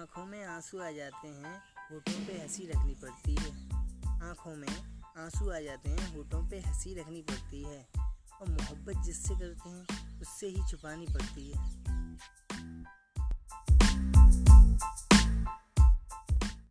आँखों में आँसू आ जाते हैं, होठों पे हँसी रखनी पड़ती है। आँखों में आँसू आ जाते हैं, होठों पे हँसी रखनी पड़ती है और मोहब्बत जिससे करते हैं, उससे ही छुपानी पड़ती है।